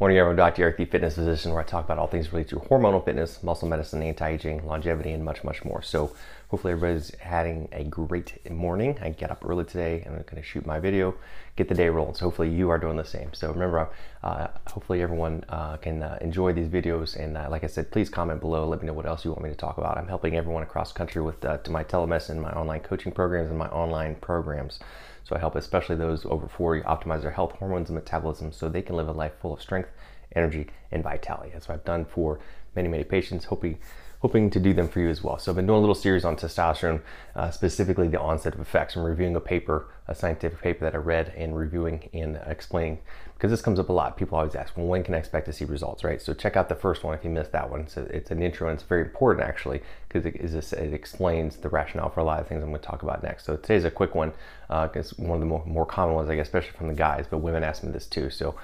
Morning, everyone. Dr. Eric, the fitness physician, where I talk about all things related to hormonal fitness, muscle medicine, anti-aging, longevity, and much, much more. So, hopefully, everybody's having a great morning. I get up early today, and I'm to shoot my video, get the day rolling. So, hopefully, you are doing the same. So, remember, uh, hopefully, everyone uh, can uh, enjoy these videos. And uh, like I said, please comment below. Let me know what else you want me to talk about. I'm helping everyone across the country with uh, to my telemedicine, my online coaching programs, and my online programs. So, I help especially those over 40 optimize their health, hormones, and metabolism so they can live a life full of strength energy, and vitality. That's what I've done for many, many patients, hoping hoping to do them for you as well. So I've been doing a little series on testosterone, uh, specifically the onset of effects. I'm reviewing a paper, a scientific paper that I read and reviewing and explaining, because this comes up a lot. People always ask, well, when can I expect to see results, right? So check out the first one if you missed that one. So it's an intro and it's very important actually, because it, it, explains the rationale for a lot of things I'm gonna talk about next. So today's a quick one, because uh, one of the more, more common ones, I guess, especially from the guys, but women ask me this too. So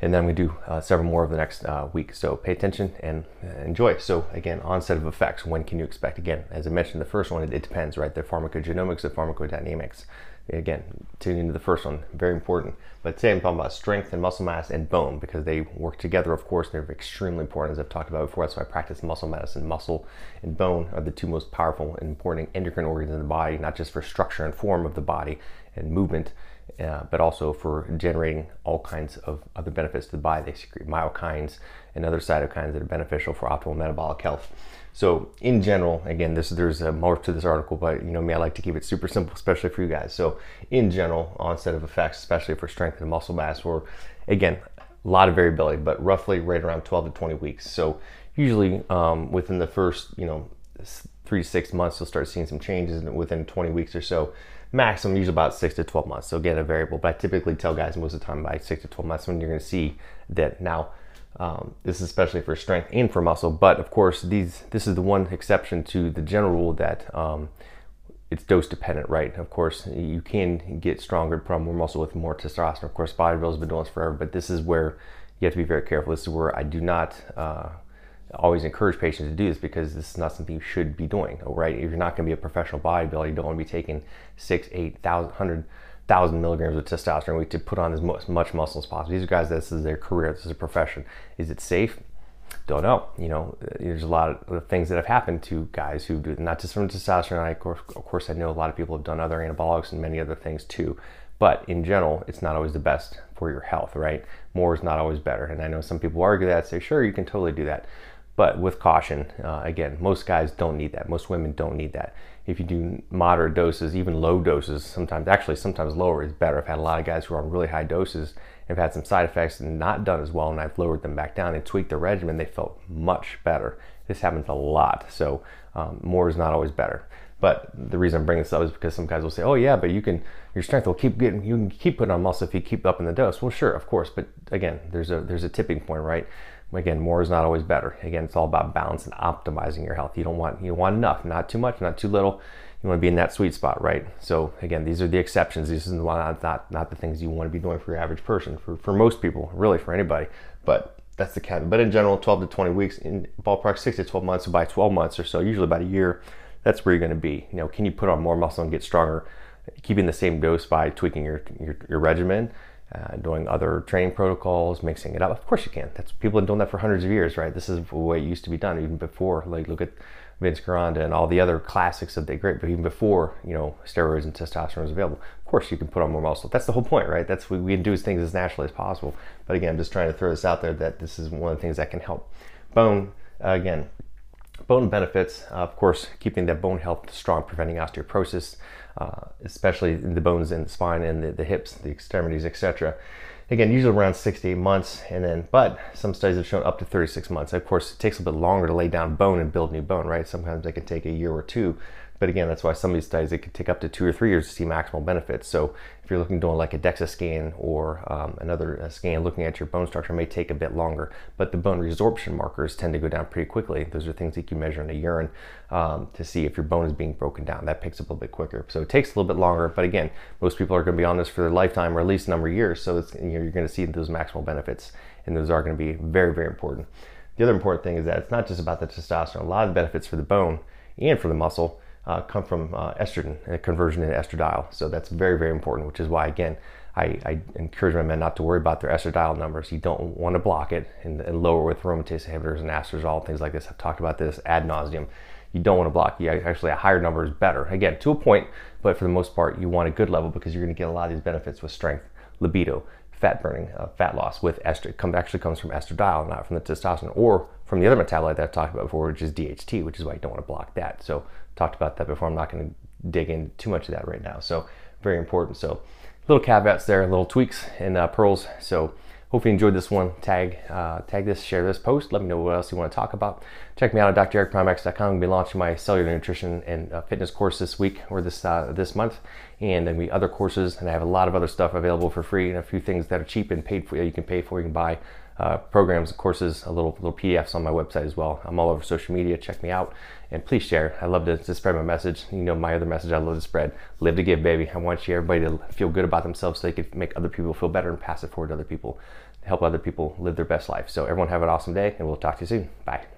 and then we do uh, several more of the next uh, week. So pay attention and uh, enjoy. So again, onset of effects. When can you expect? Again, as I mentioned, the first one it, it depends, right? The pharmacogenomics, the pharmacodynamics. Again, tune into the first one, very important. But today I'm talking about strength and muscle mass and bone because they work together. Of course, and they're extremely important, as I've talked about before. That's why I practice muscle medicine. Muscle and bone are the two most powerful and important endocrine organs in the body, not just for structure and form of the body and movement uh, but also for generating all kinds of other benefits to the body. They secrete myokines and other cytokines that are beneficial for optimal metabolic health. So, in general, again, this there's more to this article, but you know me, I like to keep it super simple, especially for you guys. So, in general, onset of effects, especially for strength and muscle mass, or again, a lot of variability, but roughly right around 12 to 20 weeks. So, usually um, within the first, you know, three to six months, you'll start seeing some changes within 20 weeks or so maximum usually about six to 12 months. So again, a variable, but I typically tell guys most of the time by six to 12 months when you're to see that now. Um, this is especially for strength and for muscle, but of course, these this is the one exception to the general rule that um, it's dose dependent, right? Of course, you can get stronger, on more muscle with more testosterone. Of course, bodybuilders have been doing this forever, but this is where you have to be very careful. This is where I do not uh, always encourage patients to do this because this is not something you should be doing, right? If you're not going to be a professional bodybuilder, you don't want to be taking six, eight, thousand, hundred thousand milligrams of testosterone week to put on as much, much muscle as possible. These are guys, this is their career, this is a profession. Is it safe? Don't know. You know, there's a lot of things that have happened to guys who do not just from testosterone. I, of course, of course, I know a lot of people have done other anabolics and many other things too. But in general, it's not always the best for your health, right? More is not always better. And I know some people argue that, say, sure, you can totally do that but with caution. Uh, again, most guys don't need that. Most women don't need that. If you do moderate doses, even low doses, sometimes actually sometimes lower is better. I've had a lot of guys who are on really high doses and have had some side effects and not done as well, and I've lowered them back down and tweaked the regimen. They felt much better. This happens a lot, so um, more is not always better. But the reason I'm bringing this up is because some guys will say, "Oh yeah, but you can your strength will keep getting you can keep putting on muscle if you keep up in the dose." Well, sure, of course, but again, there's a there's a tipping point, right? Again, more is not always better. Again, it's all about balance and optimizing your health. You don't want you want enough, not too much, not too little. You want to be in that sweet spot, right? So again, these are the exceptions. These are not not, not the things you want to be doing for your average person. For for most people, really for anybody. But that's the caveat. But in general, 12 to 20 weeks, in ballpark, six to 12 months. So by 12 months or so, usually about a year, that's where you're going to be. You know, can you put on more muscle and get stronger, keeping the same dose by tweaking your your, your regimen? Uh, doing other training protocols, mixing it up. Of course you can. That's people have done that for hundreds of years, right? This is the way it used to be done even before. Like look at Vince Gironda and all the other classics of the great, but even before you know steroids and testosterone was available. Of course you can put on more muscle. That's the whole point, right? That's what we can do is things as naturally as possible. But again, I'm just trying to throw this out there that this is one of the things that can help. Bone again. Bone benefits, uh, of course, keeping that bone health strong, preventing osteoporosis, uh, especially the bones in the spine and the, the hips, the extremities, etc. Again, usually around six to eight months, and then, but some studies have shown up to 36 months. Of course, it takes a bit longer to lay down bone and build new bone, right? Sometimes it can take a year or two But again, that's why some of these studies it could take up to two or three years to see maximal benefits. So if you're looking doing like a DEXA scan or um, another uh, scan looking at your bone structure may take a bit longer. But the bone resorption markers tend to go down pretty quickly. Those are things that you measure in the urine um, to see if your bone is being broken down. That picks up a little bit quicker. So it takes a little bit longer. But again, most people are going to be on this for their lifetime or at least a number of years. So you're going to see those maximal benefits, and those are going to be very, very important. The other important thing is that it's not just about the testosterone. A lot of benefits for the bone and for the muscle uh, come from uh, estrogen and a conversion into estradiol. So that's very, very important, which is why, again, I, I, encourage my men not to worry about their estradiol numbers. You don't want to block it and, and lower with aromatase inhibitors and anastrozole, things like this. I've talked about this ad nauseum. You don't want to block. You actually, a higher number is better. Again, to a point, but for the most part, you want a good level because you're going to get a lot of these benefits with strength, libido, fat burning, uh, fat loss with estrogen. Come, actually comes from estradiol, not from the testosterone or from the other metabolite that I've talked about before, which is DHT, which is why you don't want to block that. So talked about that before. I'm not going to dig into too much of that right now. So very important. So little caveats there, little tweaks and uh, pearls. So Hope you enjoyed this one. Tag, uh, tag this, share this post. Let me know what else you want to talk about. Check me out at drericprimex.com. I'm going to be launching my cellular nutrition and uh, fitness course this week or this uh, this month, and then we other courses. And I have a lot of other stuff available for free and a few things that are cheap and paid for. You can pay for. You can buy uh, programs, courses, a little little PDFs on my website as well. I'm all over social media. Check me out and please share. I love to, to, spread my message. You know, my other message I love to spread: live to give, baby. I want you everybody to feel good about themselves so they can make other people feel better and pass it forward to other people, help other people live their best life. So everyone have an awesome day, and we'll talk to you soon. Bye.